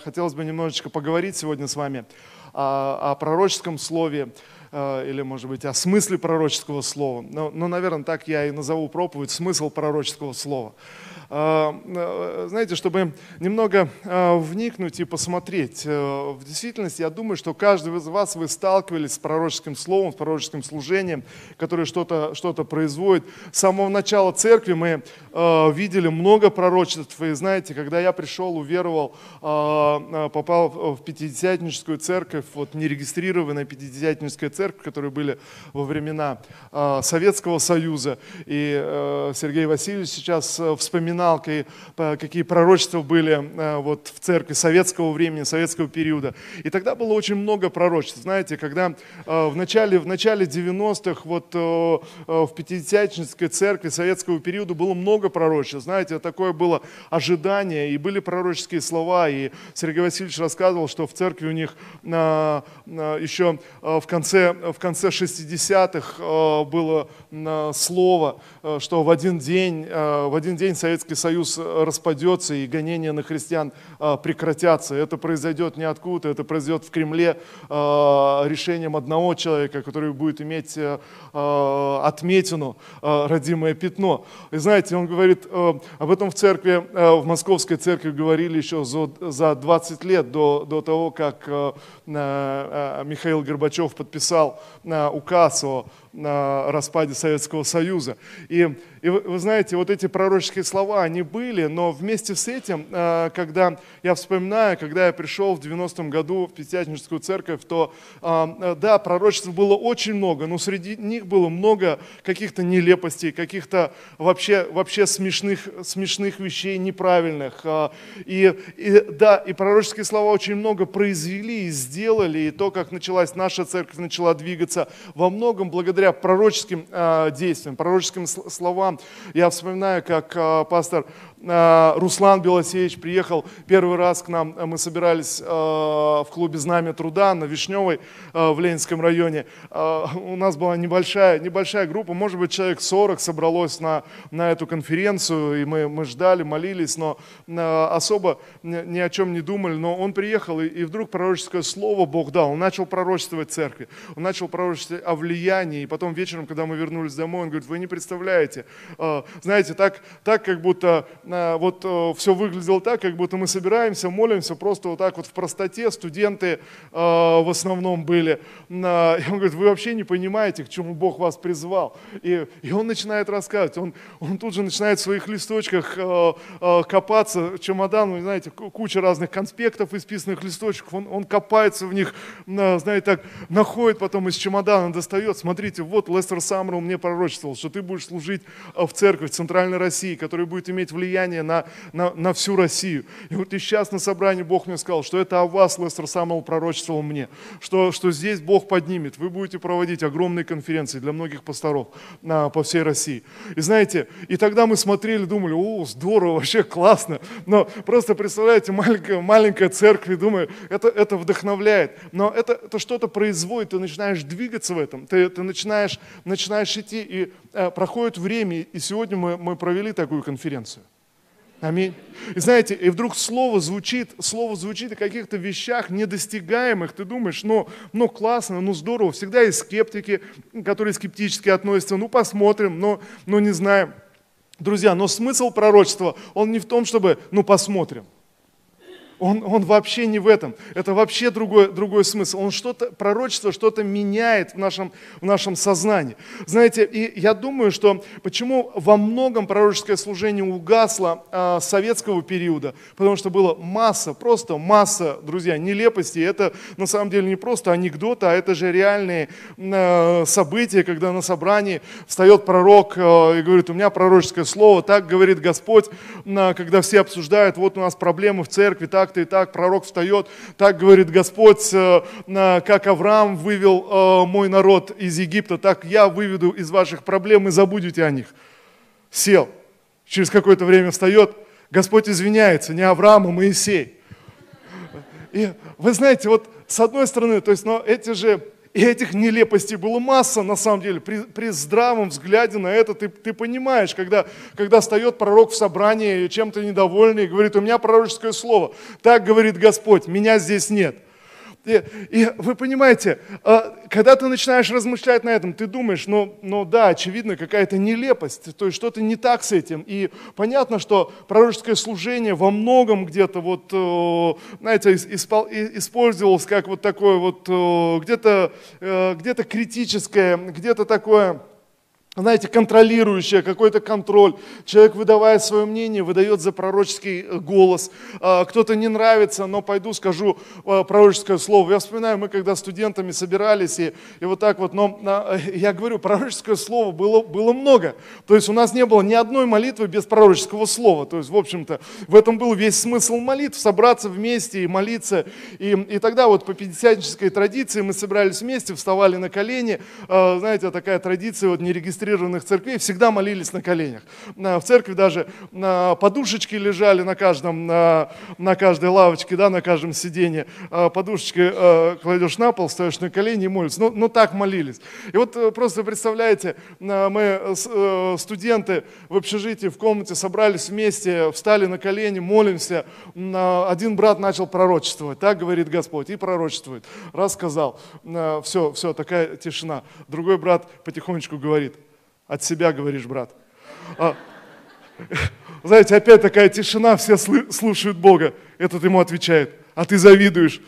хотелось бы немножечко поговорить сегодня с вами о, о пророческом слове, э, или, может быть, о смысле пророческого слова. Но, но, наверное, так я и назову проповедь «Смысл пророческого слова». А, э, знаете, чтобы немного а, вникнуть и посмотреть. Э, в действительности, я думаю, что каждый из вас, вы сталкивались с пророческим словом, с пророческим служением, которое что-то что производит. С самого начала церкви мы а, видели много пророчеств. И знаете, когда я пришел, уверовал, попал в Пятидесятническую церковь, вот нерегистрированная Пятидесятническая церковь, которые были во времена Советского Союза. И э, Сергей Васильевич сейчас вспоминает вспоминал, какие пророчества были э, вот в церкви советского времени, советского периода. И тогда было очень много пророчеств. Знаете, когда э, в начале, в начале 90-х вот э, в Пятидесятнической церкви советского периода было много пророчеств. Знаете, такое было ожидание, и были пророческие слова. И Сергей Васильевич рассказывал, что в церкви у них еще в конце, в конце 60-х было слово, что в один день, в один день Советский Советский Союз э, распадется и гонения на христиан э, прекратятся. Это произойдет не откуда, это произойдет в Кремле э, решением одного человека, который будет иметь отметину, родимое пятно. И знаете, он говорит, об этом в церкви, в московской церкви говорили еще за 20 лет до, до того, как Михаил Горбачев подписал указ о распаде Советского Союза. И, и вы, вы знаете, вот эти пророческие слова, они были, но вместе с этим, э, когда я вспоминаю, когда я пришел в 90-м году в Пятидесятническую церковь, то э, да, пророчеств было очень много, но среди них было много каких-то нелепостей, каких-то вообще, вообще смешных, смешных вещей, неправильных. Э, и, и да, и пророческие слова очень много произвели и сделали, и то, как началась наша церковь, начала двигаться, во многом благодаря благодаря пророческим э, действиям, пророческим словам. Я вспоминаю, как э, пастор Руслан Белосеевич приехал первый раз к нам. Мы собирались э, в клубе «Знамя труда» на Вишневой в Ленинском районе. У нас была небольшая, небольшая группа, может быть, человек 40 собралось на, на эту конференцию, и мы, мы ждали, молились, но особо ни о чем не думали. Но он приехал, и, и вдруг пророческое слово Бог дал. Он начал пророчествовать церкви, он начал пророчествовать о влиянии, потом вечером, когда мы вернулись домой, он говорит, вы не представляете, знаете, так, так как будто вот э, все выглядело так, как будто мы собираемся, молимся просто вот так вот в простоте, студенты в основном были. И он говорит, вы вообще не понимаете, к чему Бог вас призвал. И, и он начинает рассказывать, он, он тут же начинает в своих листочках копаться, чемодан, вы знаете, куча разных конспектов, исписанных листочков, он, он копается в них, знаете, так находит потом из чемодана, достает, смотрите, вот Лестер Самрел мне пророчествовал, что ты будешь служить э, в церкви в Центральной России, которая будет иметь влияние на, на, на всю Россию. И вот и сейчас на собрании Бог мне сказал, что это о вас Лестер Самрел пророчествовал мне, что, что здесь Бог поднимет, вы будете проводить огромные конференции для многих пасторов на, по всей России. И знаете, и тогда мы смотрели, думали, о, здорово, вообще классно, но просто представляете, маленькая, маленькая церковь, и думаю, это, это вдохновляет, но это, это что-то производит, ты начинаешь двигаться в этом, ты, ты начинаешь, начинаешь идти, и э, проходит время, и сегодня мы, мы провели такую конференцию. Аминь. И знаете, и вдруг слово звучит, слово звучит о каких-то вещах недостигаемых. Ты думаешь, ну, ну классно, ну здорово. Всегда есть скептики, которые скептически относятся. Ну посмотрим, но, но не знаем. Друзья, но смысл пророчества, он не в том, чтобы, ну посмотрим. Он, он вообще не в этом. Это вообще другой, другой смысл. Он что-то, пророчество что-то меняет в нашем, в нашем сознании. Знаете, и я думаю, что почему во многом пророческое служение угасло а, советского периода, потому что было масса, просто масса, друзья, нелепостей. Это на самом деле не просто анекдоты, а это же реальные а, события, когда на собрании встает пророк а, и говорит, у меня пророческое слово, так говорит Господь, а, когда все обсуждают, вот у нас проблемы в церкви, так так-то и так, пророк встает, так говорит Господь, э, как Авраам вывел э, мой народ из Египта, так я выведу из ваших проблем и забудете о них. Сел. Через какое-то время встает, Господь извиняется, не Авраам, а Моисей. И вы знаете, вот с одной стороны, то есть, но эти же И этих нелепостей было масса, на самом деле. При, при здравом взгляде на это ты, ты понимаешь, когда, когда встает пророк в собрании, чем-то недовольный, и говорит, у меня пророческое слово. Так говорит Господь, меня здесь нет. И, и вы понимаете, а, когда ты начинаешь размышлять на этом, ты думаешь, ну, ну да, очевидно, какая-то нелепость, то есть что-то не так с этим. И понятно, что пророческое служение во многом где-то вот, э, знаете, использовалось как вот такое вот э, где-то э, где критическое, где-то такое знаете, контролирующее, какой-то контроль. Человек, выдавая свое мнение, выдает за пророческий э, голос. А, кто-то не нравится, но пойду скажу э, пророческое слово. Я вспоминаю, мы когда студентами собирались, и, и вот так вот, но э, я говорю, пророческое слово было, было много. То есть у нас не было ни одной молитвы без пророческого слова. То есть, в общем-то, в этом был весь смысл молитв, собраться вместе и молиться. И, и тогда вот по пятидесятнической традиции мы собирались вместе, вставали на колени. Знаете, такая традиция вот не регистрирована зарегистрированных церквей всегда молились на коленях. В церкви даже подушечки лежали на каждом, на, на каждой лавочке, да, на каждом сиденье. А, подушечки э, кладешь на пол, стоишь на колени и молишься. Ну, ну так молились. И вот э, просто представляете, мы э, студенты в общежитии, в комнате собрались вместе, встали на колени, молимся. Один брат начал пророчествовать, так говорит Господь, и пророчествует. Раз сказал, все, все, такая тишина. Другой брат потихонечку говорит, от себя говоришь, брат. А, знаете, опять такая тишина, все слушают Бога. Этот ему отвечает, а ты завидуешь.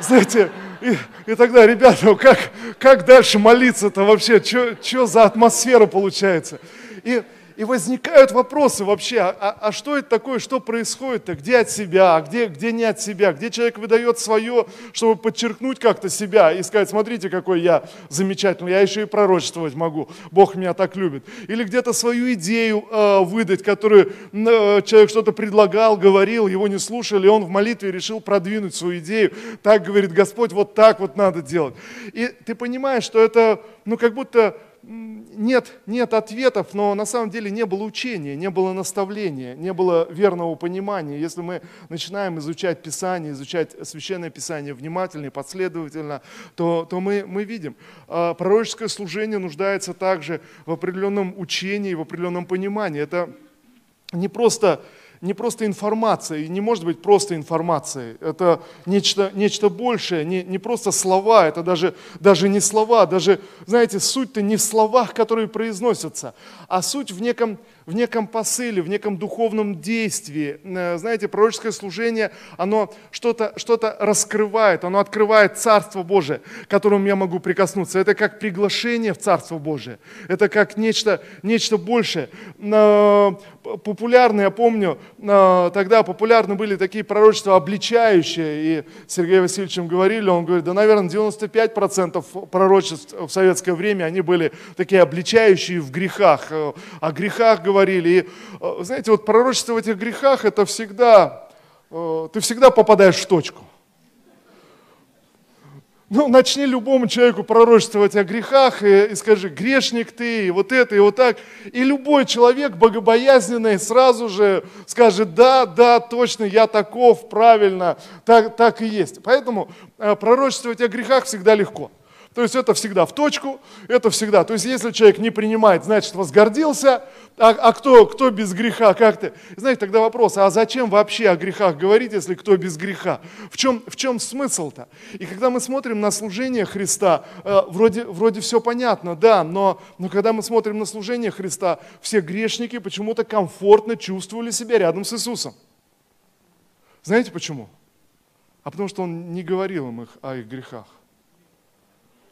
Знаете, и, и тогда, ребята, как, как дальше молиться-то вообще? Что за атмосфера получается? И, и возникают вопросы вообще, а, а, а что это такое, что происходит-то, где от себя, а где, где не от себя, где человек выдает свое, чтобы подчеркнуть как-то себя и сказать, смотрите, какой я замечательный, я еще и пророчествовать могу, Бог меня так любит. Или где-то свою идею э, выдать, которую э, человек что-то предлагал, говорил, его не слушали, он в молитве решил продвинуть свою идею. Так говорит Господь, вот так вот надо делать. И ты понимаешь, что это, ну, как будто нет, нет ответов, но на самом деле не было учения, не было наставления, не было верного понимания. Если мы начинаем изучать Писание, изучать Священное Писание внимательно и последовательно, то, то мы, мы видим, а, пророческое служение нуждается также в определенном учении, в определенном понимании. Это не просто не просто информация, и не может быть просто информацией. Это нечто, нечто большее, не, не просто слова, это даже, даже не слова, даже, знаете, суть-то не в словах, которые произносятся, а суть в неком в неком посыле, в неком духовном действии. Э, знаете, пророческое служение, оно что-то что раскрывает, оно открывает Царство Божие, к которому я могу прикоснуться. Это как приглашение в Царство Божие, это как нечто, нечто большее. Э, популярны, я помню, э, тогда популярны были такие пророчества обличающие, и Сергей Васильевичем говорили, он говорит, да, наверное, 95% пророчеств в советское время, они были такие обличающие в грехах. О грехах говорили. И, э, знаете, вот пророчество в этих грехах, это всегда, э, ты всегда попадаешь в точку. Ну, начни любому человеку пророчествовать о грехах и, и скажи, грешник ты, и вот это, и вот так. И любой человек богобоязненный сразу же скажет, да, да, точно, я таков, правильно, так, так и есть. Поэтому э, пророчествовать о грехах всегда легко. То есть это всегда в точку, это всегда. То есть если человек не принимает, значит возгордился, а, а кто, кто без греха, как ты? Знаете, тогда вопрос, а зачем вообще о грехах говорить, если кто без греха? В чем, в чем смысл-то? И когда мы смотрим на служение Христа, э, вроде, вроде все понятно, да, но, но когда мы смотрим на служение Христа, все грешники почему-то комфортно чувствовали себя рядом с Иисусом. Знаете почему? А потому что Он не говорил им их, о их грехах.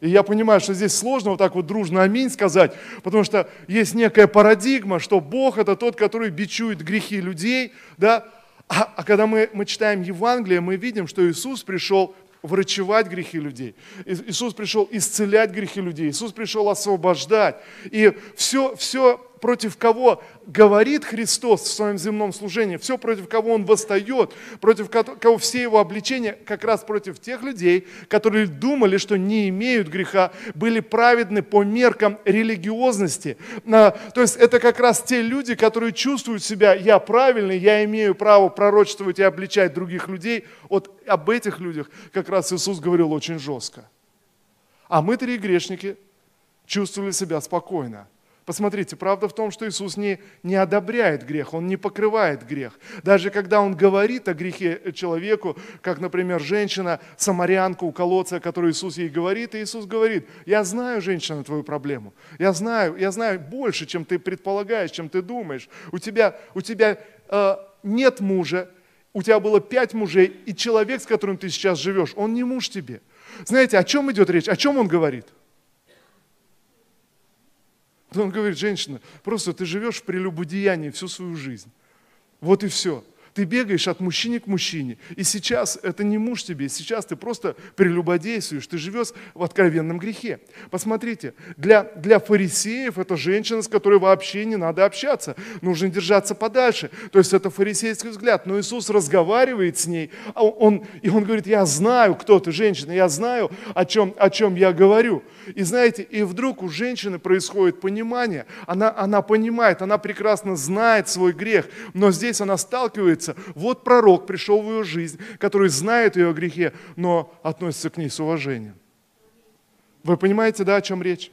И я понимаю, что здесь сложно вот так вот дружно аминь сказать, потому что есть некая парадигма, что Бог это тот, который бичует грехи людей, да, а, а когда мы, мы читаем Евангелие, мы видим, что Иисус пришел врачевать грехи людей. Иисус пришел исцелять грехи людей. Иисус пришел освобождать. И все, все против кого говорит Христос в своем земном служении, все против кого Он восстает, против кого все его обличения, как раз против тех людей, которые думали, что не имеют греха, были праведны по меркам религиозности. То есть это как раз те люди, которые чувствуют себя, я правильный, я имею право пророчествовать и обличать других людей. Вот об этих людях как раз Иисус говорил очень жестко. А мы, три грешники, чувствовали себя спокойно. Посмотрите, правда в том, что Иисус не, не одобряет грех, Он не покрывает грех. Даже когда Он говорит о грехе человеку, как, например, женщина, самарянка у колодца, о которой Иисус ей говорит, и Иисус говорит, я знаю, женщина, твою проблему. Я знаю, я знаю больше, чем ты предполагаешь, чем ты думаешь. У тебя, у тебя э, нет мужа, у тебя было пять мужей, и человек, с которым ты сейчас живешь, он не муж тебе. Знаете, о чем идет речь? О чем он говорит? Он говорит, женщина, просто ты живешь в прелюбодеянии всю свою жизнь. Вот и все. Ты бегаешь от мужчины к мужчине. И сейчас это не муж тебе, сейчас ты просто прелюбодействуешь, ты живешь в откровенном грехе. Посмотрите, для, для фарисеев это женщина, с которой вообще не надо общаться, нужно держаться подальше. То есть это фарисейский взгляд. Но Иисус разговаривает с ней, а он, и он говорит, я знаю, кто ты, женщина, я знаю, о чем, о чем я говорю. И знаете, и вдруг у женщины происходит понимание, она, она понимает, она прекрасно знает свой грех, но здесь она сталкивается молится. Вот пророк пришел в ее жизнь, который знает ее о грехе, но относится к ней с уважением. Вы понимаете, да, о чем речь?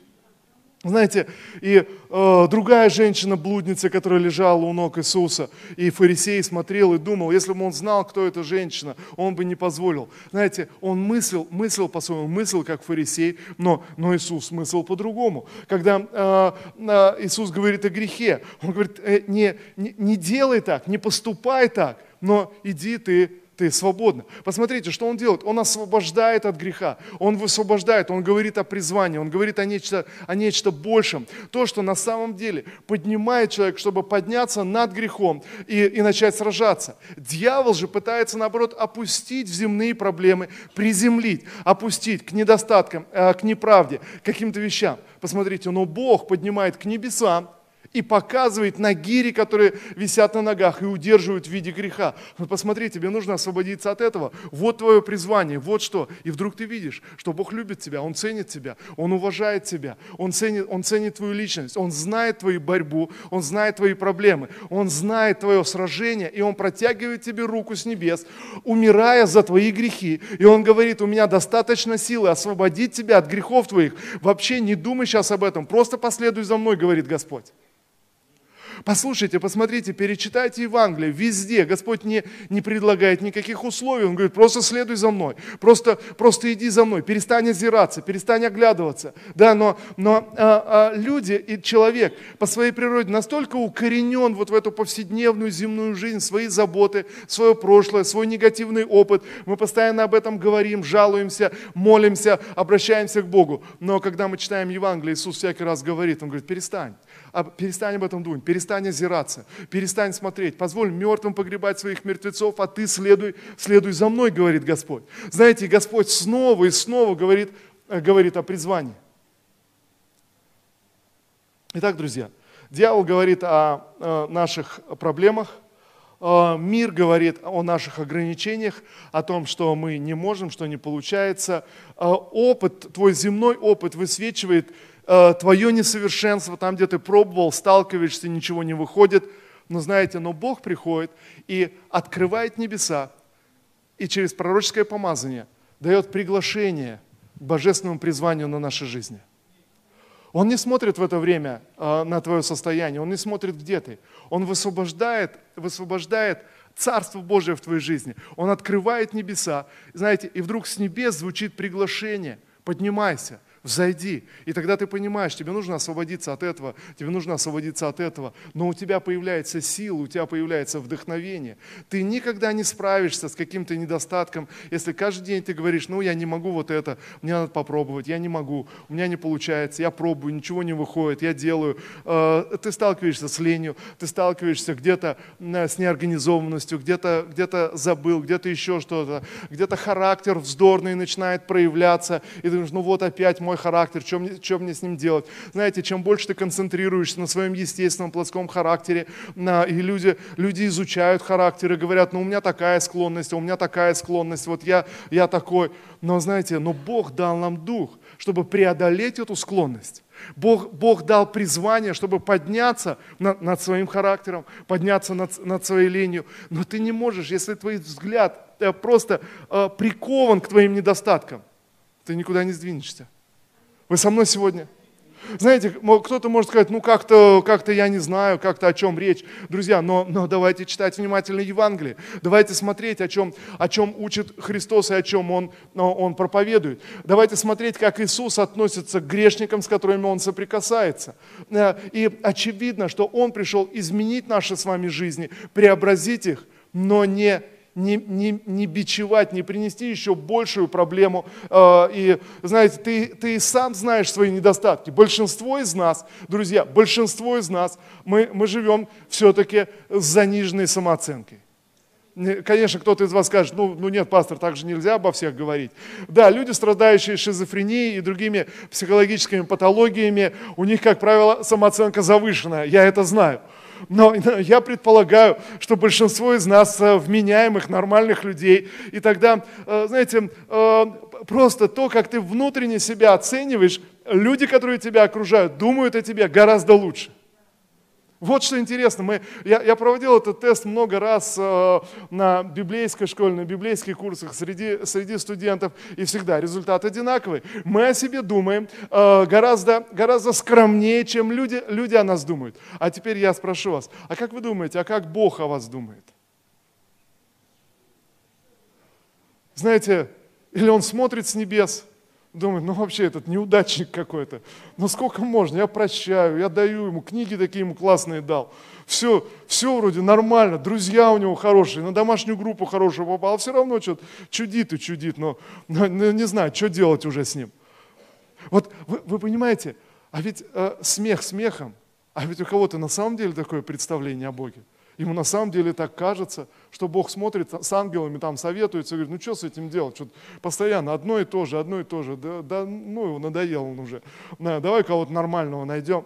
Знаете, и э, другая женщина-блудница, которая лежала у ног Иисуса, и фарисей смотрел и думал, если бы он знал, кто эта женщина, он бы не позволил. Знаете, он мыслил, мыслил по-своему, мыслил как фарисей, но, но Иисус мыслил по-другому. Когда э, э, Иисус говорит о грехе, он говорит, э, не, не, не делай так, не поступай так, но иди ты ты свободна. Посмотрите, что он делает. Он освобождает от греха. Он высвобождает, он говорит о призвании, он говорит о нечто, о нечто большем. То, что на самом деле поднимает человека, чтобы подняться над грехом и, и начать сражаться. Дьявол же пытается, наоборот, опустить в земные проблемы, приземлить, опустить к недостаткам, э, к неправде, к каким-то вещам. Посмотрите, но Бог поднимает к небесам, и показывает на гири, которые висят на ногах и удерживают в виде греха. Вот посмотри, тебе нужно освободиться от этого. Вот твое призвание, вот что. И вдруг ты видишь, что Бог любит тебя, Он ценит тебя, Он уважает тебя, Он ценит, он ценит твою личность, Он знает твою борьбу, Он знает твои проблемы, Он знает твое сражение, и Он протягивает тебе руку с небес, умирая за твои грехи. И Он говорит, у меня достаточно силы освободить тебя от грехов твоих. Вообще не думай сейчас об этом, просто последуй за мной, говорит Господь. Послушайте, посмотрите, перечитайте Евангелие везде. Господь не, не предлагает никаких условий. Он говорит, просто следуй за мной, просто, просто иди за мной, перестань озираться, перестань оглядываться. Да, но, но а, а, люди и человек по своей природе настолько укоренен вот в эту повседневную земную жизнь, свои заботы, свое прошлое, свой негативный опыт. Мы постоянно об этом говорим, жалуемся, молимся, обращаемся к Богу. Но когда мы читаем Евангелие, Иисус всякий раз говорит, Он говорит, перестань перестань об этом думать, перестань озираться, перестань смотреть, позволь мертвым погребать своих мертвецов, а ты следуй, следуй за мной, говорит Господь. Знаете, Господь снова и снова говорит, э, говорит о призвании. Итак, друзья, дьявол говорит о, о наших проблемах, э, мир говорит о наших ограничениях, о том, что мы не можем, что не получается. Э, опыт, твой земной опыт высвечивает э, твое несовершенство, там, где ты пробовал, сталкиваешься, ничего не выходит. Но знаете, но Бог приходит и открывает небеса, и через пророческое помазание дает приглашение к божественному призванию на нашей жизни. Он не смотрит в это время э, на твое состояние, он не смотрит, где ты. Он высвобождает, высвобождает Царство Божие в твоей жизни. Он открывает небеса. Знаете, и вдруг с небес звучит приглашение. Поднимайся, взойди. И тогда ты понимаешь, тебе нужно освободиться от этого, тебе нужно освободиться от этого. Но у тебя появляется сила, у тебя появляется вдохновение. Ты никогда не справишься с каким-то недостатком, если каждый день ты говоришь, ну я не могу вот это, мне надо попробовать, я не могу, у меня не получается, я пробую, ничего не выходит, я делаю. Э, ты сталкиваешься с ленью, ты сталкиваешься где-то с неорганизованностью, где-то где забыл, где-то еще что-то, где-то характер вздорный начинает проявляться, и ты думаешь, ну вот опять мой мой характер, что мне, что мне с ним делать. Знаете, чем больше ты концентрируешься на своем естественном плоском характере, на, и люди, люди изучают характер и говорят, ну у меня такая склонность, а у меня такая склонность, вот я, я такой. Но знаете, но Бог дал нам дух, чтобы преодолеть эту склонность. Бог, Бог дал призвание, чтобы подняться над, над своим характером, подняться над, над своей ленью. Но ты не можешь, если твой взгляд э, просто э, прикован к твоим недостаткам, ты никуда не сдвинешься. Вы со мной сегодня? Знаете, кто-то может сказать, ну как-то как я не знаю, как-то о чем речь. Друзья, но, но давайте читать внимательно Евангелие. Давайте смотреть, о чем, о чем учит Христос и о чем он, он проповедует. Давайте смотреть, как Иисус относится к грешникам, с которыми Он соприкасается. Э, и очевидно, что Он пришел изменить наши с вами жизни, преобразить их, но не не, не, не бичевать, не принести еще большую проблему. А, и, знаете, ты, ты сам знаешь свои недостатки. Большинство из нас, друзья, большинство из нас, мы, мы живем все-таки с заниженной самооценкой. Конечно, кто-то из вас скажет, ну, ну нет, пастор, так же нельзя обо всех говорить. Да, люди, страдающие шизофренией и другими психологическими патологиями, у них, как правило, самооценка завышенная, я это знаю. Но я предполагаю, что большинство из нас э, вменяемых, нормальных людей. И тогда, э, знаете, э, просто то, как ты внутренне себя оцениваешь, люди, которые тебя окружают, думают о тебе гораздо лучше. Вот что интересно, мы, я, я проводил этот тест много раз э, на библейской школе, на библейских курсах среди, среди студентов, и всегда результат одинаковый. Мы о себе думаем э, гораздо, гораздо скромнее, чем люди, люди о нас думают. А теперь я спрошу вас, а как вы думаете, а как Бог о вас думает? Знаете, или Он смотрит с небес, Думаю, ну вообще этот неудачник какой-то. Ну сколько можно? Я прощаю, я даю ему, книги такие ему классные дал. Все, все вроде нормально, друзья у него хорошие, на домашнюю группу хорошую попал, а все равно что-то чудит и чудит, но, но не знаю, что делать уже с ним. Вот вы, вы понимаете, а ведь э, смех смехом, а ведь у кого-то на самом деле такое представление о Боге. Ему на самом деле так кажется, что Бог смотрит с ангелами, там советуется, говорит, ну что с этим делать? Что постоянно одно и то же, одно и то же. Да, да ну его надоел он уже. Да, давай кого-то нормального найдем,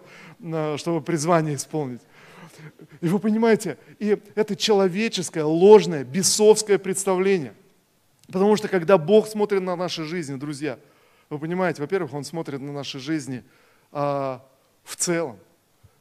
чтобы призвание исполнить. И вы понимаете, и это человеческое, ложное, бесовское представление. Потому что когда Бог смотрит на наши жизни, друзья, вы понимаете, во-первых, Он смотрит на наши жизни а, в целом.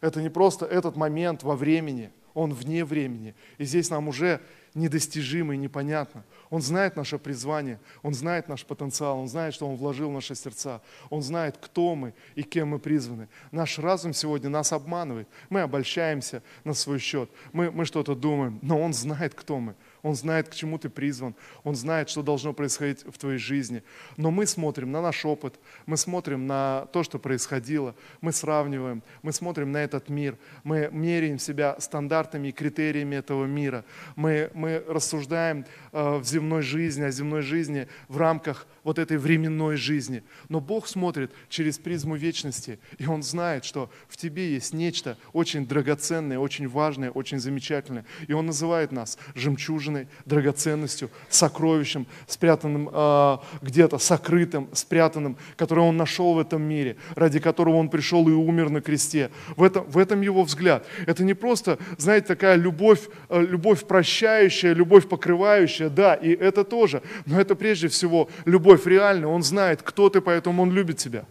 Это не просто этот момент во времени – он вне времени. И здесь нам уже недостижимо и непонятно. Он знает наше призвание, Он знает наш потенциал, Он знает, что Он вложил в наши сердца, Он знает, кто мы и кем мы призваны. Наш разум сегодня нас обманывает. Мы обольщаемся на свой счет, мы, мы что-то думаем, но Он знает, кто мы. Он знает, к чему ты призван, Он знает, что должно происходить в твоей жизни. Но мы смотрим на наш опыт, мы смотрим на то, что происходило, мы сравниваем, мы смотрим на этот мир, мы меряем себя стандартами и критериями этого мира, мы, мы рассуждаем э, в земной жизни, о земной жизни в рамках вот этой временной жизни. Но Бог смотрит через призму вечности, и Он знает, что в тебе есть нечто очень драгоценное, очень важное, очень замечательное. И Он называет нас жемчужиной, драгоценностью, сокровищем, спрятанным э, где-то, сокрытым, спрятанным, которое Он нашел в этом мире, ради которого Он пришел и умер на кресте. В этом, в этом Его взгляд. Это не просто, знаете, такая любовь, э, любовь прощающая, любовь покрывающая, да, и это тоже, но это прежде всего любовь реальная, Он знает, кто ты, поэтому Он любит тебя.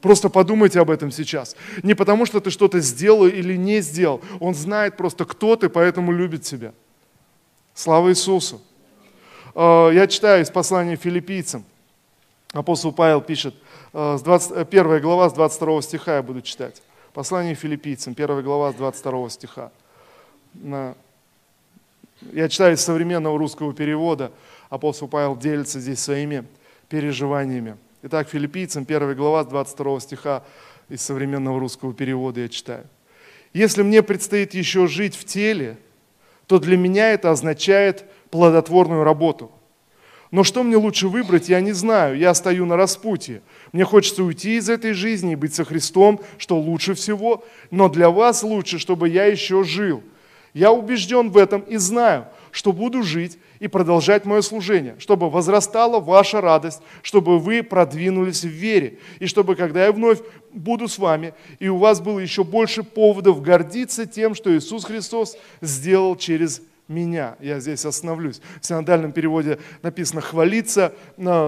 Просто подумайте об этом сейчас. Не потому, что ты что-то сделал или не сделал. Он знает просто, кто ты, поэтому любит тебя. Слава Иисусу. Э, я читаю из послания филиппийцам. Апостол Павел пишет, 20, 1 э, глава с 22 стиха я буду читать. Послание филиппийцам, 1 глава с 22 стиха. Я читаю из современного русского перевода апостол Павел делится здесь своими переживаниями. Итак, филиппийцам 1 глава 22 стиха из современного русского перевода я читаю. «Если мне предстоит еще жить в теле, то для меня это означает плодотворную работу. Но что мне лучше выбрать, я не знаю. Я стою на распутье. Мне хочется уйти из этой жизни и быть со Христом, что лучше всего. Но для вас лучше, чтобы я еще жил. Я убежден в этом и знаю, что буду жить и продолжать мое служение, чтобы возрастала ваша радость, чтобы вы продвинулись в вере, и чтобы, когда я вновь буду с вами, и у вас было еще больше поводов гордиться тем, что Иисус Христос сделал через меня. Я здесь остановлюсь. В синодальном переводе написано «хвалиться».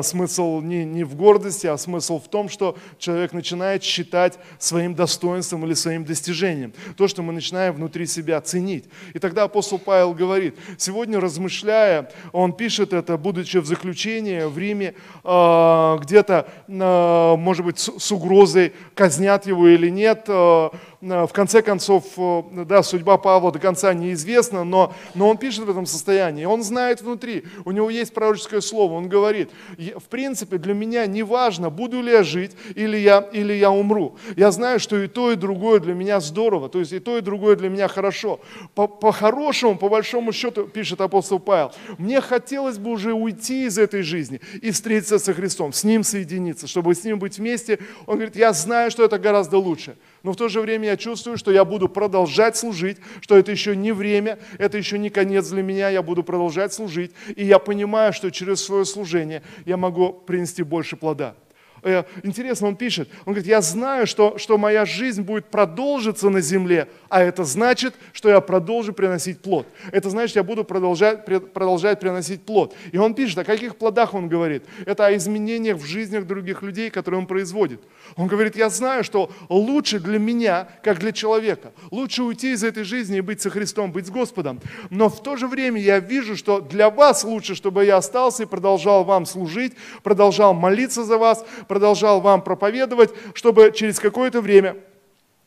Смысл не, не в гордости, а смысл в том, что человек начинает считать своим достоинством или своим достижением. То, что мы начинаем внутри себя ценить. И тогда апостол Павел говорит, сегодня размышляя, он пишет это, будучи в заключении в Риме, а, где-то, а, может быть, с угрозой, казнят его или нет, а, в конце концов, да, судьба Павла до конца неизвестна, но, но он пишет в этом состоянии, он знает внутри, у него есть пророческое слово, он говорит, в принципе, для меня не важно, буду ли я жить или я, или я умру. Я знаю, что и то, и другое для меня здорово, то есть и то, и другое для меня хорошо. По-хорошему, по, по большому счету, пишет апостол Павел, мне хотелось бы уже уйти из этой жизни и встретиться со Христом, с Ним соединиться, чтобы с Ним быть вместе. Он говорит, я знаю, что это гораздо лучше но в то же время я чувствую, что я буду продолжать служить, что это еще не время, это еще не конец для меня, я буду продолжать служить, и я понимаю, что через свое служение я могу принести больше плода. Э, интересно, он пишет, он говорит, я знаю, что, что моя жизнь будет продолжиться на земле, а это значит, что я продолжу приносить плод. Это значит, я буду продолжать, продолжать приносить плод. И он пишет, о каких плодах он говорит? Это о изменениях в жизнях других людей, которые он производит. Он говорит, я знаю, что лучше для меня, как для человека, лучше уйти из этой жизни и быть со Христом, быть с Господом. Но в то же время я вижу, что для вас лучше, чтобы я остался и продолжал вам служить, продолжал молиться за вас, продолжал вам проповедовать, чтобы через какое-то время,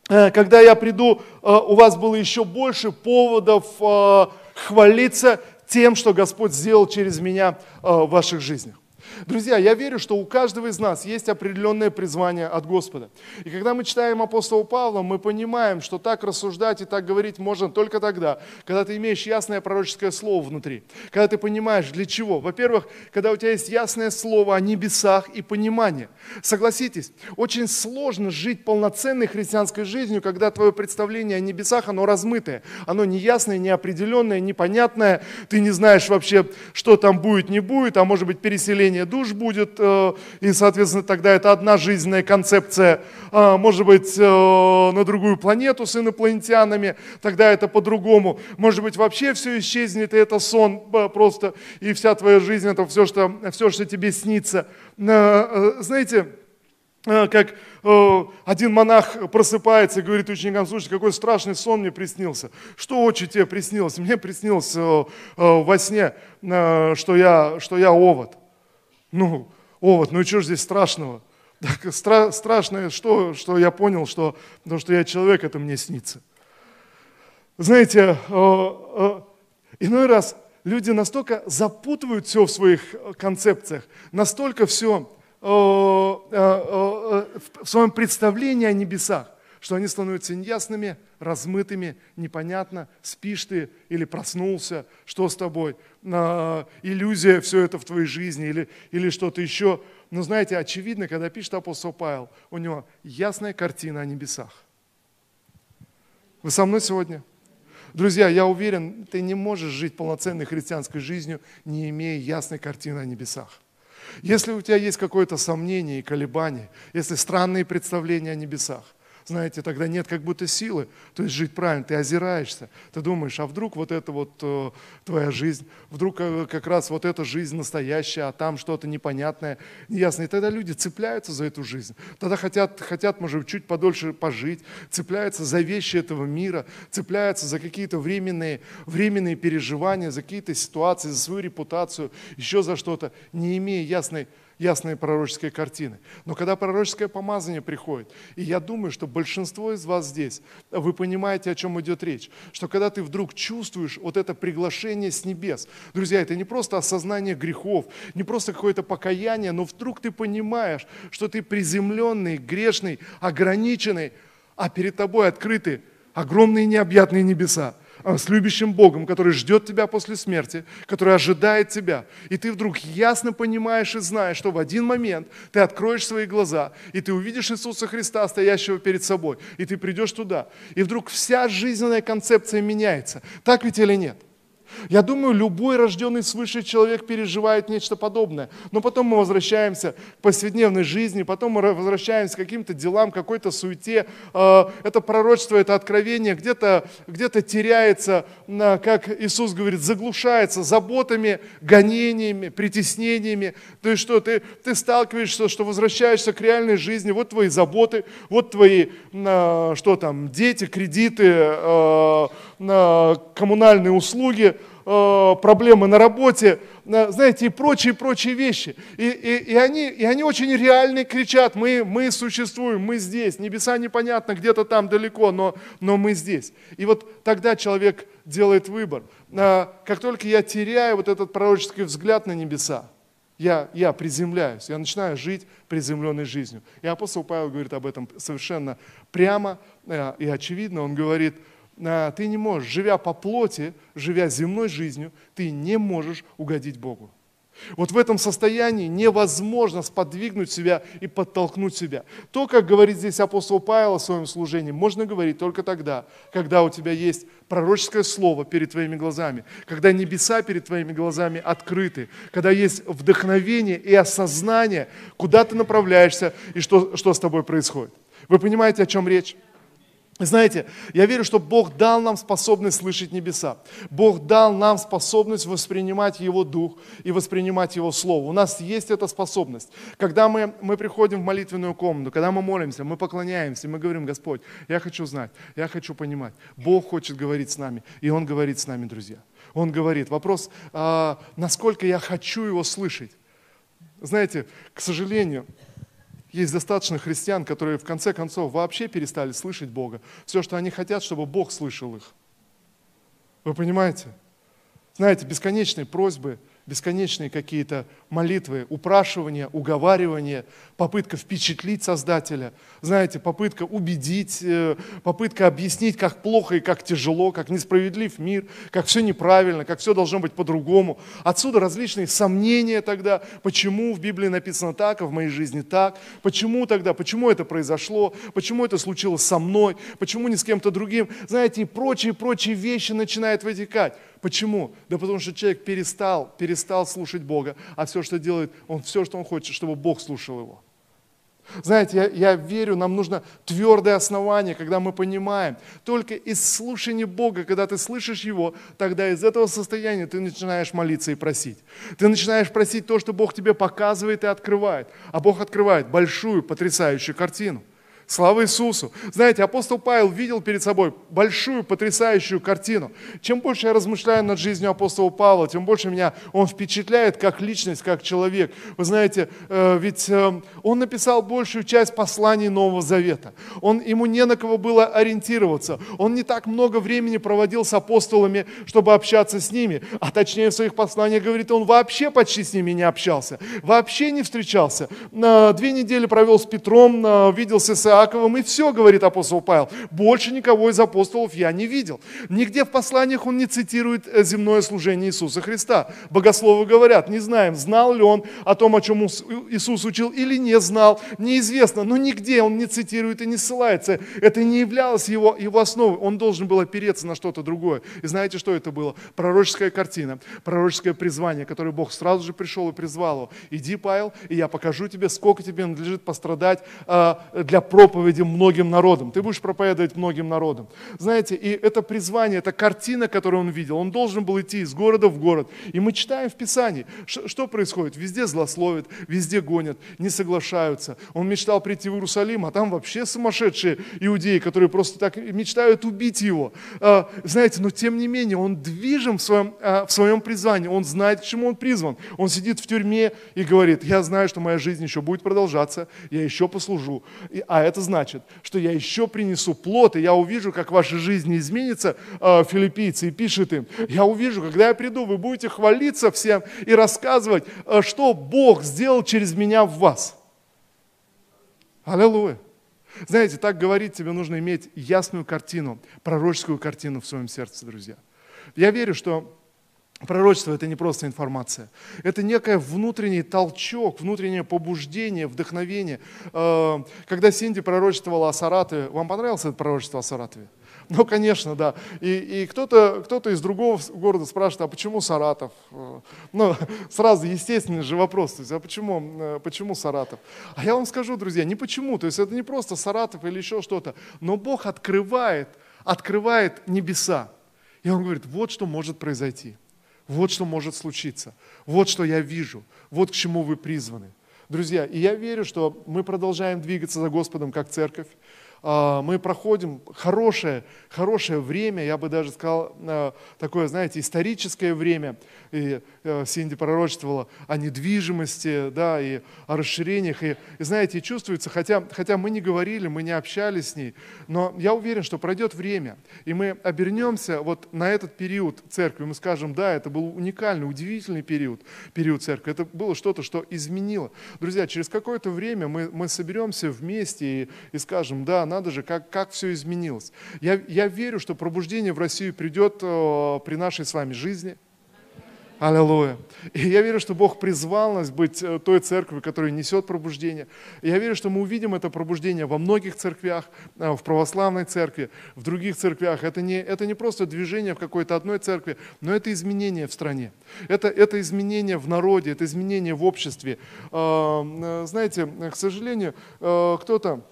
э, когда я приду, э, у вас было еще больше поводов э, хвалиться тем, что Господь сделал через меня в ваших жизнях. Друзья, я верю, что у каждого из нас есть определенное призвание от Господа. И когда мы читаем апостола Павла, мы понимаем, что так рассуждать и так говорить можно только тогда, когда ты имеешь ясное пророческое слово внутри. Когда ты понимаешь, для чего. Во-первых, когда у тебя есть ясное слово о небесах и понимание. Согласитесь, очень сложно жить полноценной христианской жизнью, когда твое представление о небесах, оно размытое. Оно неясное, неопределенное, непонятное. Ты не знаешь вообще, что там будет, не будет, а может быть переселение спасение душ будет, э, и, соответственно, тогда это одна жизненная концепция, а, может быть, э, на другую планету с инопланетянами, тогда это по-другому. Может быть, вообще все исчезнет, и это сон просто, и вся твоя жизнь, это все, что, все, что тебе снится. Э, знаете, как один монах просыпается и говорит ученикам, слушайте, какой страшный сон мне приснился. Что очень тебе приснилось? Мне приснилось во сне, что я, что я овод. Ну, овод, ну и что же здесь страшного? Так, стра- страшное, что, что я понял, что то, что я человек, это мне снится. Знаете, э, э, иной раз люди настолько запутывают все в своих концепциях, настолько все э, в своем представлении о небесах, что они становятся неясными, размытыми, непонятно, спишь ты или проснулся, что с тобой, а, иллюзия все это в твоей жизни или, или что-то еще. Но знаете, очевидно, когда пишет апостол Павел, у него ясная картина о небесах. Вы со мной сегодня? Друзья, я уверен, ты не можешь жить полноценной христианской жизнью, не имея ясной картины о небесах. Если у тебя есть какое-то сомнение и колебание, если странные представления о небесах, знаете, тогда нет как будто силы, то есть жить правильно, ты озираешься, ты думаешь, а вдруг вот это вот э, твоя жизнь, вдруг э, как раз вот эта жизнь настоящая, а там что-то непонятное, неясное, и тогда люди цепляются за эту жизнь, тогда хотят, хотят, может чуть подольше пожить, цепляются за вещи этого мира, цепляются за какие-то временные, временные переживания, за какие-то ситуации, за свою репутацию, еще за что-то, не имея ясной ясные пророческие картины. Но когда пророческое помазание приходит, и я думаю, что большинство из вас здесь, вы понимаете, о чем идет речь, что когда ты вдруг чувствуешь вот это приглашение с небес, друзья, это не просто осознание грехов, не просто какое-то покаяние, но вдруг ты понимаешь, что ты приземленный, грешный, ограниченный, а перед тобой открыты огромные необъятные небеса. А, с любящим Богом, который ждет тебя после смерти, который ожидает тебя. И ты вдруг ясно понимаешь и знаешь, что в один момент ты откроешь свои глаза, и ты увидишь Иисуса Христа, стоящего перед собой, и ты придешь туда. И вдруг вся жизненная концепция меняется. Так ведь или нет? Я думаю, любой рожденный свыше человек переживает нечто подобное. Но потом мы возвращаемся к повседневной жизни, потом мы возвращаемся к каким-то делам, какой-то суете. А, это пророчество, это откровение где-то где теряется, как Иисус говорит, заглушается заботами, гонениями, притеснениями. То есть что, ты, ты сталкиваешься, что возвращаешься к реальной жизни, вот твои заботы, вот твои, а, что там, дети, кредиты, коммунальные услуги, э, проблемы на работе, знаете, и прочие-прочие вещи. И, и, и, они, и они очень реальные кричат, мы, мы существуем, мы здесь, небеса непонятно, где-то там далеко, но, но мы здесь. И вот тогда человек делает выбор. Э, как только я теряю вот этот пророческий взгляд на небеса, я, я приземляюсь, я начинаю жить приземленной жизнью. И апостол Павел говорит об этом совершенно прямо э, и очевидно. Он говорит, ты не можешь, живя по плоти, живя земной жизнью, ты не можешь угодить Богу. Вот в этом состоянии невозможно сподвигнуть себя и подтолкнуть себя. То, как говорит здесь апостол Павел о своем служении, можно говорить только тогда, когда у тебя есть пророческое слово перед твоими глазами, когда небеса перед твоими глазами открыты, когда есть вдохновение и осознание, куда ты направляешься и что, что с тобой происходит. Вы понимаете, о чем речь? Знаете, я верю, что Бог дал нам способность слышать небеса. Бог дал нам способность воспринимать Его Дух и воспринимать Его Слово. У нас есть эта способность. Когда мы, мы приходим в молитвенную комнату, когда мы молимся, мы поклоняемся, мы говорим, Господь, я хочу знать, я хочу понимать. Бог хочет говорить с нами, и Он говорит с нами, друзья. Он говорит. Вопрос, а, насколько я хочу Его слышать. Знаете, к сожалению, есть достаточно христиан, которые в конце концов вообще перестали слышать Бога. Все, что они хотят, чтобы Бог слышал их. Вы понимаете? Знаете, бесконечные просьбы – бесконечные какие-то молитвы, упрашивания, уговаривания, попытка впечатлить Создателя, знаете, попытка убедить, э, попытка объяснить, как плохо и как тяжело, как несправедлив мир, как все неправильно, как все должно быть по-другому. Отсюда различные сомнения тогда, почему в Библии написано так, а в моей жизни так, почему тогда, почему это произошло, почему это случилось со мной, почему не с кем-то другим, знаете, и прочие-прочие вещи начинают вытекать. Почему? Да потому что человек перестал, перестал слушать Бога, а все, что делает, он все, что он хочет, чтобы Бог слушал его. Знаете, я, я верю, нам нужно твердое основание, когда мы понимаем, только из слушания Бога, когда ты слышишь Его, тогда из этого состояния ты начинаешь молиться и просить. Ты начинаешь просить то, что Бог тебе показывает и открывает. А Бог открывает большую, потрясающую картину – Слава Иисусу! Знаете, апостол Павел видел перед собой большую, потрясающую картину. Чем больше я размышляю над жизнью апостола Павла, тем больше меня он впечатляет как личность, как человек. Вы знаете, э, ведь э, он написал большую часть посланий Нового Завета. Он, ему не на кого было ориентироваться. Он не так много времени проводил с апостолами, чтобы общаться с ними. А точнее в своих посланиях говорит, он вообще почти с ними не общался. Вообще не встречался. Две недели провел с Петром, виделся с Иаковом, и все, говорит апостол Павел. Больше никого из апостолов я не видел. Нигде в посланиях он не цитирует э, земное служение Иисуса Христа. Богословы говорят, не знаем, знал ли он о том, о чем Иисус учил, или не знал, неизвестно, но нигде он не цитирует и не ссылается. Это не являлось его, его основой. Он должен был опереться на что-то другое. И знаете, что это было? Пророческая картина, пророческое призвание, которое Бог сразу же пришел и призвал его. Иди, Павел, и я покажу тебе, сколько тебе надлежит пострадать э, для проповеди проповеди многим народам. Ты будешь проповедовать многим народам. Знаете, и это призвание, это картина, которую он видел. Он должен был идти из города в город. И мы читаем в Писании, что происходит. Везде злословят, везде гонят, не соглашаются. Он мечтал прийти в Иерусалим, а там вообще сумасшедшие иудеи, которые просто так мечтают убить его. А, знаете, но тем не менее, он движим в своем, а, в своем призвании. Он знает, к чему он призван. Он сидит в тюрьме и говорит, я знаю, что моя жизнь еще будет продолжаться, я еще послужу. А это значит, что я еще принесу плод, и я увижу, как ваша жизнь изменится, э, филиппийцы, и пишет им, я увижу, когда я приду, вы будете хвалиться всем и рассказывать, э, что Бог сделал через меня в вас. Аллилуйя. Знаете, так говорить тебе нужно иметь ясную картину, пророческую картину в своем сердце, друзья. Я верю, что Пророчество – это не просто информация. Это некое внутренний толчок, внутреннее побуждение, вдохновение. Э, когда Синди пророчествовала о Саратове, вам понравилось это пророчество о Саратове? Ну, конечно, да. И, и кто-то кто из другого города спрашивает, а почему Саратов? Э, ну, сразу естественный же вопрос, то есть, а почему, э, почему Саратов? А я вам скажу, друзья, не почему, то есть это не просто Саратов или еще что-то, но Бог открывает, открывает небеса. И Он говорит, вот что может произойти, вот что может случиться, вот что я вижу, вот к чему вы призваны. Друзья, и я верю, что мы продолжаем двигаться за Господом как церковь. А, мы проходим хорошее, хорошее время, я бы даже сказал, а, такое, знаете, историческое время. И э, Синди пророчествовала о недвижимости, да, и о расширениях. И, и знаете, чувствуется, хотя, хотя мы не говорили, мы не общались с ней, но я уверен, что пройдет время, и мы обернемся вот на этот период церкви, мы скажем, да, это был уникальный, удивительный период, период церкви, это было что-то, что изменило. Друзья, через какое-то время мы, мы соберемся вместе и, и скажем, да, надо же, как, как все изменилось. Я, я верю, что пробуждение в Россию придет э, при нашей с вами жизни. Аллилуйя. И я верю, что Бог призвал нас быть э, той церковью, которая несет пробуждение. И я верю, что мы увидим это пробуждение во многих церквях, э, в православной церкви, в других церквях. Это не, это не просто движение в какой-то одной церкви, но это изменение в стране. Это, это изменение в народе, это изменение в обществе. Знаете, к сожалению, кто-то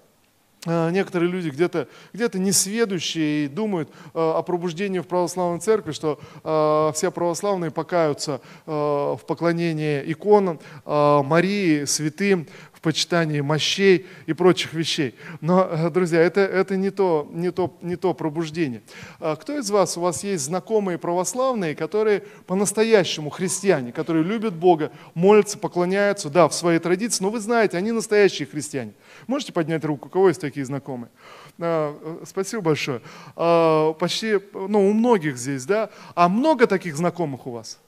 некоторые люди где-то где несведущие и думают э, о пробуждении в православной церкви, что э, все православные покаются в поклонении иконам, Марии, святым, в почитании мощей и прочих вещей. Но, друзья, это, это не, то, не, то, не то пробуждение. Кто из вас, у вас есть знакомые православные, которые по-настоящему христиане, которые любят Бога, молятся, поклоняются, да, в своей традиции, но вы знаете, они настоящие христиане. Можете поднять руку? У кого есть такие знакомые? А, э, спасибо большое. А, почти, ну, у многих здесь, да? А много таких знакомых у вас?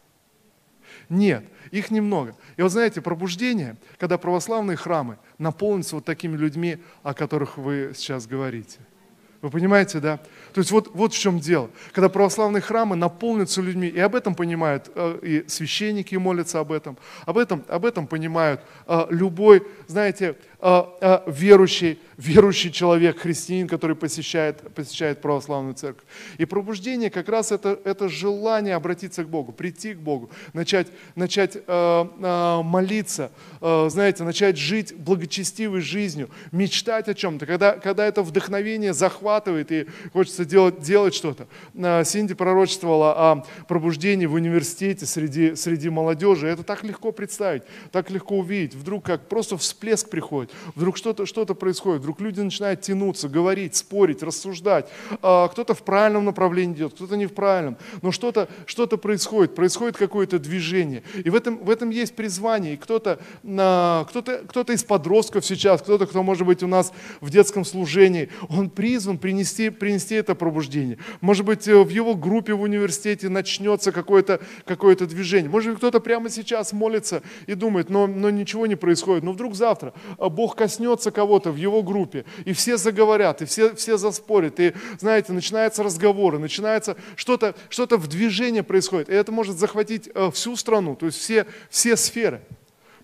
Нет, их немного. И вот знаете, пробуждение, когда православные храмы наполнятся вот такими людьми, о которых вы сейчас говорите – вы понимаете, да? То есть вот, вот в чем дело. Когда православные храмы наполнятся людьми, и об этом понимают э, и священники молятся об этом, об этом, об этом понимают э, любой, знаете, верующий, верующий человек, христианин, который посещает, посещает православную церковь. И пробуждение как раз это, это желание обратиться к Богу, прийти к Богу, начать, начать э, молиться, знаете, начать жить благочестивой жизнью, мечтать о чем-то. Когда, когда это вдохновение захватывает и хочется делать, делать что-то. Синди пророчествовала о пробуждении в университете среди, среди молодежи. Это так легко представить, так легко увидеть. Вдруг как просто всплеск приходит вдруг что-то что происходит, вдруг люди начинают тянуться, говорить, спорить, рассуждать. А, кто-то в правильном направлении идет, кто-то не в правильном. Но что-то что происходит, происходит какое-то движение. И в этом, в этом есть призвание. И кто-то кто кто из подростков сейчас, кто-то, кто может быть у нас в детском служении, он призван принести, принести это пробуждение. Может быть, в его группе в университете начнется какое-то какое движение. Может быть, кто-то прямо сейчас молится и думает, но, но ничего не происходит. Но вдруг завтра Бог коснется кого-то в его группе, и все заговорят, и все, все заспорят, и, знаете, начинаются разговоры, начинается что-то что в движении происходит, и это может захватить э, всю страну, то есть все, все сферы.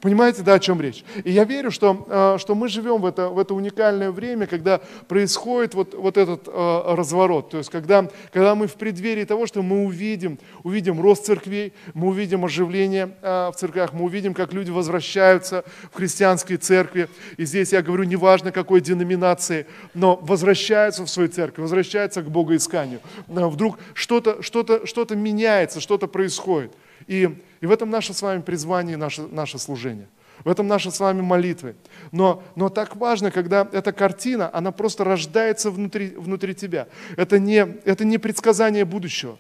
Понимаете, да, о чем речь? И я верю, что, э, что мы живем в это, в это уникальное время, когда происходит вот, вот этот э, разворот. То есть когда, когда мы в преддверии того, что мы увидим, увидим рост церквей, мы увидим оживление э, в церквях, мы увидим, как люди возвращаются в христианские церкви. И здесь я говорю, неважно какой деноминации, но возвращаются в свою церковь, возвращаются к богоисканию. Вдруг что-то что что меняется, что-то происходит. И, и в этом наше с вами призвание, наше, наше служение. В этом наши с вами молитвы. Но, но так важно, когда эта картина, она просто рождается внутри, внутри тебя. Это не, это не предсказание будущего.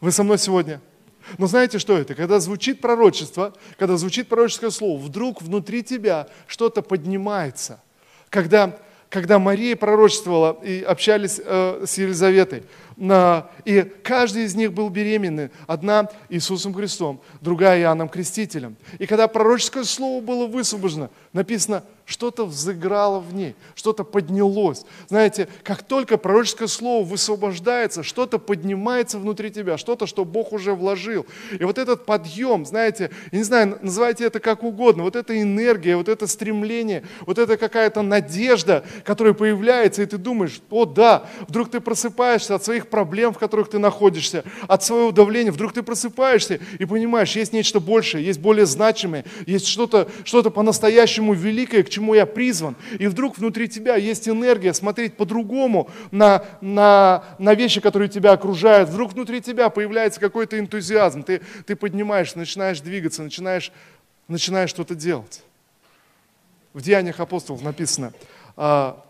Вы со мной сегодня? Но знаете, что это? Когда звучит пророчество, когда звучит пророческое слово, вдруг внутри тебя что-то поднимается. Когда, когда Мария пророчествовала и общались э, с Елизаветой, И каждый из них был беременный. Одна Иисусом Христом, другая Иоанном Крестителем. И когда пророческое слово было высвобождено, написано, что-то взыграло в ней, что-то поднялось. Знаете, как только пророческое слово высвобождается, что-то поднимается внутри тебя, что-то, что Бог уже вложил. И вот этот подъем, знаете, я не знаю, называйте это как угодно, вот эта энергия, вот это стремление, вот это какая-то надежда, которая появляется, и ты думаешь, о да, вдруг ты просыпаешься от своих проблем, в которых ты находишься, от своего давления, вдруг ты просыпаешься и понимаешь, есть нечто большее, есть более значимое, есть что-то что по-настоящему великое, к чему я призван. И вдруг внутри тебя есть энергия смотреть по-другому на, на, на вещи, которые тебя окружают. Вдруг внутри тебя появляется какой-то энтузиазм. Ты, ты поднимаешься, начинаешь двигаться, начинаешь, начинаешь что-то делать. В Деяниях апостолов написано, а,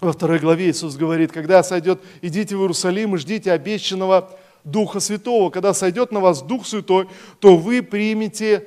во второй главе Иисус говорит, когда сойдет, идите в Иерусалим и ждите обещанного Духа Святого. Когда сойдет на вас Дух Святой, то вы примете,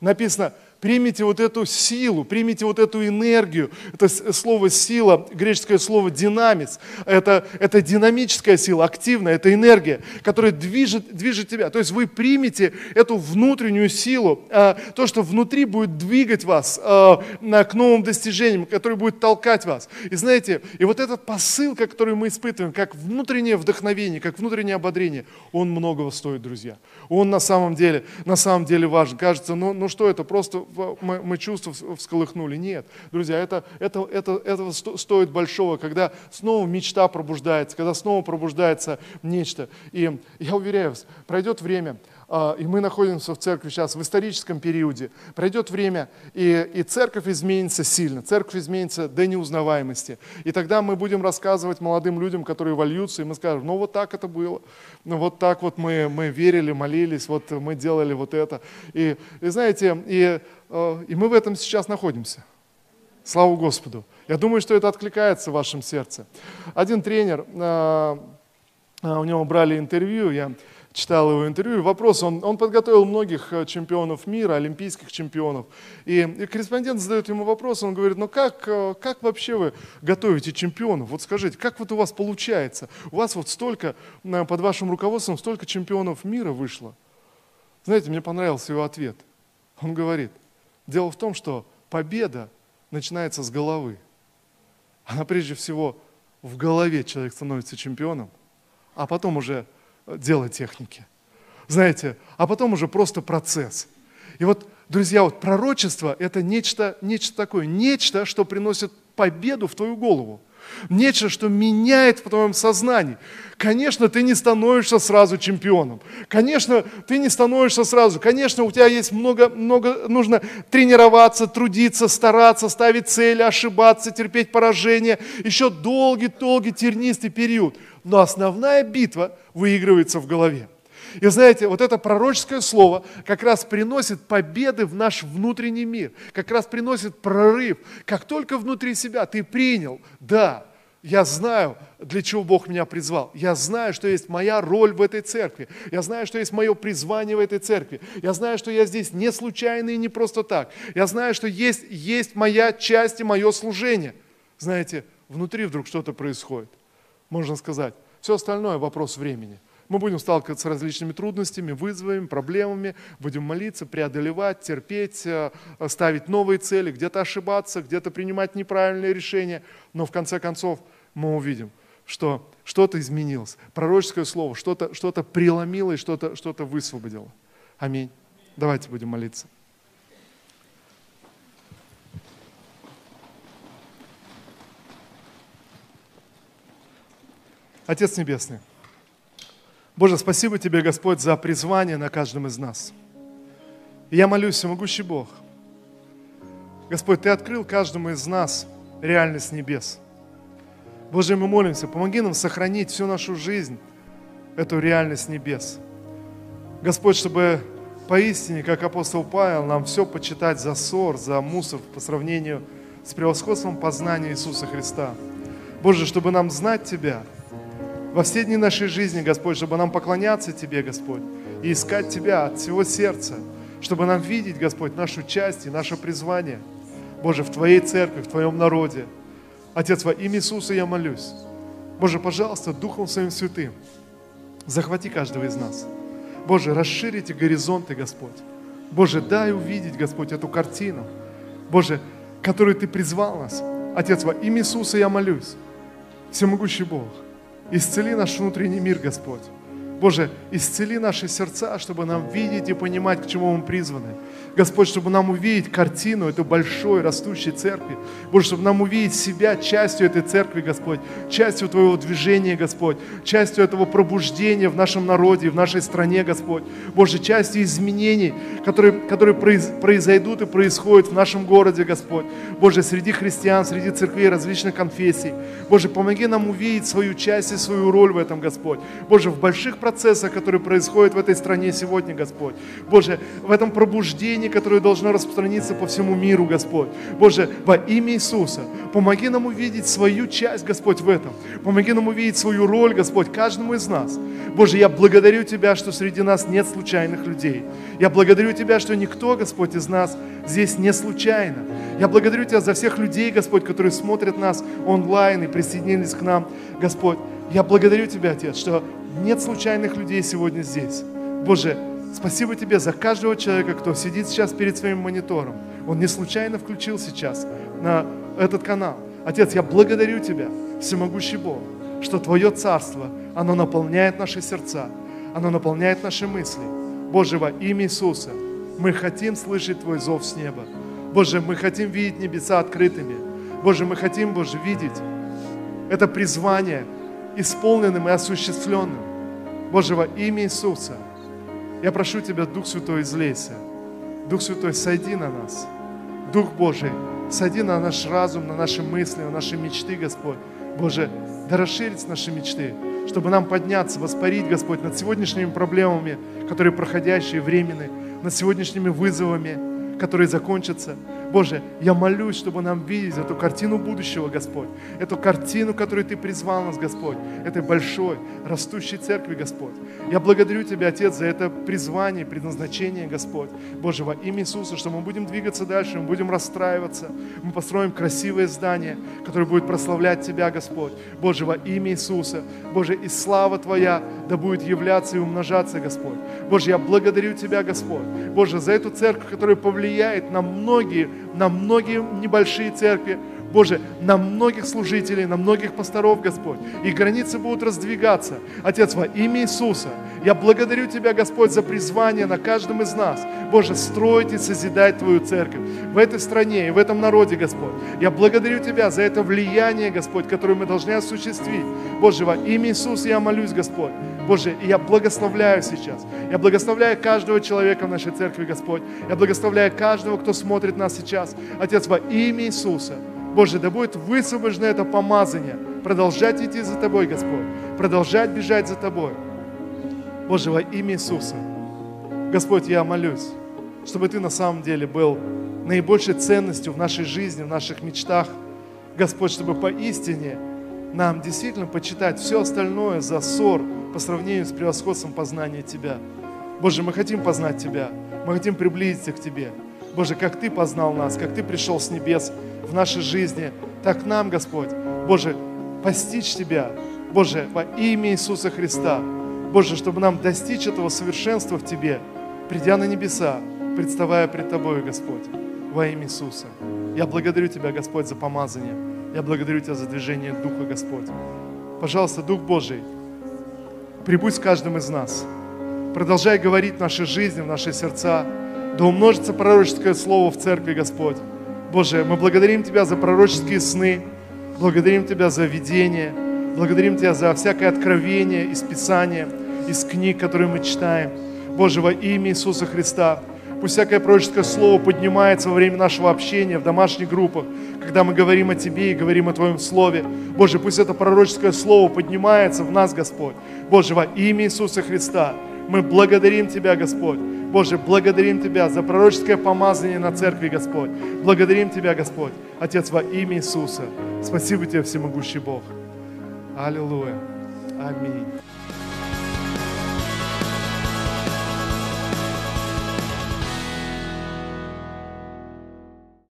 написано, примите вот эту силу, примите вот эту энергию. Это слово сила, греческое слово динамис. Это, это динамическая сила, активная, это энергия, которая движет, движет тебя. То есть вы примете эту внутреннюю силу, а, то, что внутри будет двигать вас а, к новым достижениям, который будет толкать вас. И знаете, и вот этот посыл, который мы испытываем, как внутреннее вдохновение, как внутреннее ободрение, он многого стоит, друзья. Он на самом деле, на самом деле важен. Кажется, ну, ну что это, просто мы, мы чувства всколыхнули. Нет, друзья, это, это, это, это стоит большого, когда снова мечта пробуждается, когда снова пробуждается нечто. И я уверяю вас, пройдет время, и мы находимся в церкви сейчас в историческом периоде. Пройдет время, и, и церковь изменится сильно, церковь изменится до неузнаваемости. И тогда мы будем рассказывать молодым людям, которые вольются, и мы скажем, ну вот так это было, ну вот так вот мы, мы верили, молились, вот мы делали вот это. И, и знаете, и, а, и мы в этом сейчас находимся. Слава Господу. Я думаю, что это откликается в вашем сердце. Один тренер, а, у него брали интервью, я читал его интервью, вопрос, он, он подготовил многих э, чемпионов мира, олимпийских чемпионов, и, и корреспондент задает ему вопрос, он говорит, ну как, э, как вообще вы готовите чемпионов? Вот скажите, как вот у вас получается? У вас вот столько, э, под вашим руководством столько чемпионов мира вышло. Знаете, мне понравился его ответ. Он говорит, дело в том, что победа начинается с головы. Она прежде всего в голове человек становится чемпионом, а потом уже дело техники. Знаете, а потом уже просто процесс. И вот, друзья, вот пророчество – это нечто, нечто такое, нечто, что приносит победу в твою голову. Нечто, что меняет в твоем сознании. Конечно, ты не становишься сразу чемпионом. Конечно, ты не становишься сразу. Конечно, у тебя есть много, много, нужно тренироваться, трудиться, стараться, ставить цели, ошибаться, терпеть поражение. Еще долгий-долгий тернистый период. Но основная битва выигрывается в голове. И знаете, вот это пророческое слово как раз приносит победы в наш внутренний мир, как раз приносит прорыв. Как только внутри себя ты принял, да, я знаю, для чего Бог меня призвал. Я знаю, что есть моя роль в этой церкви. Я знаю, что есть мое призвание в этой церкви. Я знаю, что я здесь не случайно и не просто так. Я знаю, что есть, есть моя часть и мое служение. Знаете, внутри вдруг что-то происходит. Можно сказать, все остальное вопрос времени. Мы будем сталкиваться с различными трудностями, вызовами, проблемами, будем молиться, преодолевать, терпеть, э, ставить новые цели, где-то ошибаться, где-то принимать неправильные решения. Но в конце концов мы увидим, что что-то изменилось. Пророческое слово что-то что преломило и что-то что высвободило. Аминь. Давайте будем молиться. Отец Небесный, Боже, спасибо Тебе, Господь, за призвание на каждом из нас. И я молюсь, всемогущий Бог. Господь, Ты открыл каждому из нас реальность небес. Боже, мы молимся, помоги нам сохранить всю нашу жизнь, эту реальность небес. Господь, чтобы поистине, как апостол Павел, нам все почитать за ссор, за мусор по сравнению с превосходством познания Иисуса Христа. Боже, чтобы нам знать Тебя – во все дни нашей жизни, Господь, чтобы нам поклоняться Тебе, Господь, и искать Тебя от всего сердца, чтобы нам видеть, Господь, нашу часть и наше призвание, Боже, в Твоей церкви, в Твоем народе. Отец, во имя Иисуса я молюсь. Боже, пожалуйста, Духом Своим Святым, захвати каждого из нас. Боже, расширите горизонты, Господь. Боже, дай увидеть, Господь, эту картину, Боже, которую Ты призвал нас. Отец, во имя Иисуса я молюсь. Всемогущий Бог, исцели наш внутренний мир, Господь. Боже, исцели наши сердца, чтобы нам видеть и понимать, к чему мы призваны. Господь, чтобы нам увидеть картину этой большой растущей церкви. Боже, чтобы нам увидеть себя частью этой церкви, Господь, частью Твоего движения, Господь, частью этого пробуждения в нашем народе, в нашей стране, Господь. Боже, частью изменений, которые, которые произойдут и происходят в нашем городе, Господь. Боже, среди христиан, среди церквей различных конфессий. Боже, помоги нам увидеть свою часть и свою роль в этом, Господь. Боже, в больших процессах, которые происходят в этой стране сегодня, Господь. Боже, в этом пробуждении, которое должно распространиться по всему миру, Господь. Боже, во имя Иисуса, помоги нам увидеть свою часть, Господь, в этом. Помоги нам увидеть свою роль, Господь, каждому из нас. Боже, я благодарю Тебя, что среди нас нет случайных людей. Я благодарю Тебя, что никто, Господь, из нас здесь не случайно. Я благодарю Тебя за всех людей, Господь, которые смотрят нас онлайн и присоединились к нам, Господь. Я благодарю Тебя, Отец, что нет случайных людей сегодня здесь. Боже, спасибо Тебе за каждого человека, кто сидит сейчас перед своим монитором. Он не случайно включил сейчас на этот канал. Отец, я благодарю Тебя, всемогущий Бог, что Твое Царство, оно наполняет наши сердца, оно наполняет наши мысли. Боже, во имя Иисуса, мы хотим слышать Твой зов с неба. Боже, мы хотим видеть небеса открытыми. Боже, мы хотим, Боже, видеть это призвание исполненным и осуществленным. Боже, во имя Иисуса, я прошу Тебя, Дух Святой, излейся. Дух Святой, сойди на нас. Дух Божий, сойди на наш разум, на наши мысли, на наши мечты, Господь. Боже, да расширить наши мечты, чтобы нам подняться, воспарить, Господь, над сегодняшними проблемами, которые проходящие, временные, над сегодняшними вызовами, которые закончатся. Боже, я молюсь, чтобы нам видеть эту картину будущего, Господь. Эту картину, которую Ты призвал нас, Господь. Этой большой, растущей церкви, Господь. Я благодарю Тебя, Отец, за это призвание, предназначение, Господь. Боже, во имя Иисуса, что мы будем двигаться дальше, мы будем расстраиваться. Мы построим красивое здание, которое будет прославлять Тебя, Господь. Боже, во имя Иисуса. Боже, и слава Твоя да будет являться и умножаться, Господь. Боже, я благодарю Тебя, Господь. Боже, за эту церковь, которая повлияет на многие на многие небольшие церкви, Боже, на многих служителей, на многих пасторов, Господь. И границы будут раздвигаться. Отец, во имя Иисуса, я благодарю Тебя, Господь, за призвание на каждом из нас. Боже, строить и созидать Твою церковь в этой стране и в этом народе, Господь. Я благодарю Тебя за это влияние, Господь, которое мы должны осуществить. Боже, во имя Иисуса я молюсь, Господь. Боже, и я благословляю сейчас. Я благословляю каждого человека в нашей церкви, Господь. Я благословляю каждого, кто смотрит нас сейчас. Отец, во имя Иисуса. Боже, да будет высвобождено это помазание. Продолжать идти за Тобой, Господь. Продолжать бежать за Тобой. Боже, во имя Иисуса. Господь, я молюсь, чтобы Ты на самом деле был наибольшей ценностью в нашей жизни, в наших мечтах. Господь, чтобы поистине нам действительно почитать все остальное за ссор по сравнению с превосходством познания Тебя. Боже, мы хотим познать Тебя, мы хотим приблизиться к Тебе. Боже, как Ты познал нас, как Ты пришел с небес нашей жизни, так нам, Господь, Боже, постичь Тебя, Боже, во имя Иисуса Христа, Боже, чтобы нам достичь этого совершенства в Тебе, придя на небеса, представая пред Тобою, Господь, во имя Иисуса. Я благодарю Тебя, Господь, за помазание. Я благодарю Тебя за движение Духа, Господь. Пожалуйста, Дух Божий, прибудь с каждым из нас. Продолжай говорить в нашей жизни, в наши сердца, да умножится пророческое слово в церкви, Господь. Боже, мы благодарим Тебя за пророческие сны, благодарим Тебя за видение, благодарим Тебя за всякое откровение из Писания, из книг, которые мы читаем. Боже, во имя Иисуса Христа, пусть всякое пророческое слово поднимается во время нашего общения в домашних группах, когда мы говорим о Тебе и говорим о Твоем Слове. Боже, пусть это пророческое слово поднимается в нас, Господь. Боже, во имя Иисуса Христа, мы благодарим Тебя, Господь. Боже, благодарим Тебя за пророческое помазание на церкви, Господь. Благодарим Тебя, Господь, Отец, во имя Иисуса. Спасибо Тебе, всемогущий Бог. Аллилуйя. Аминь.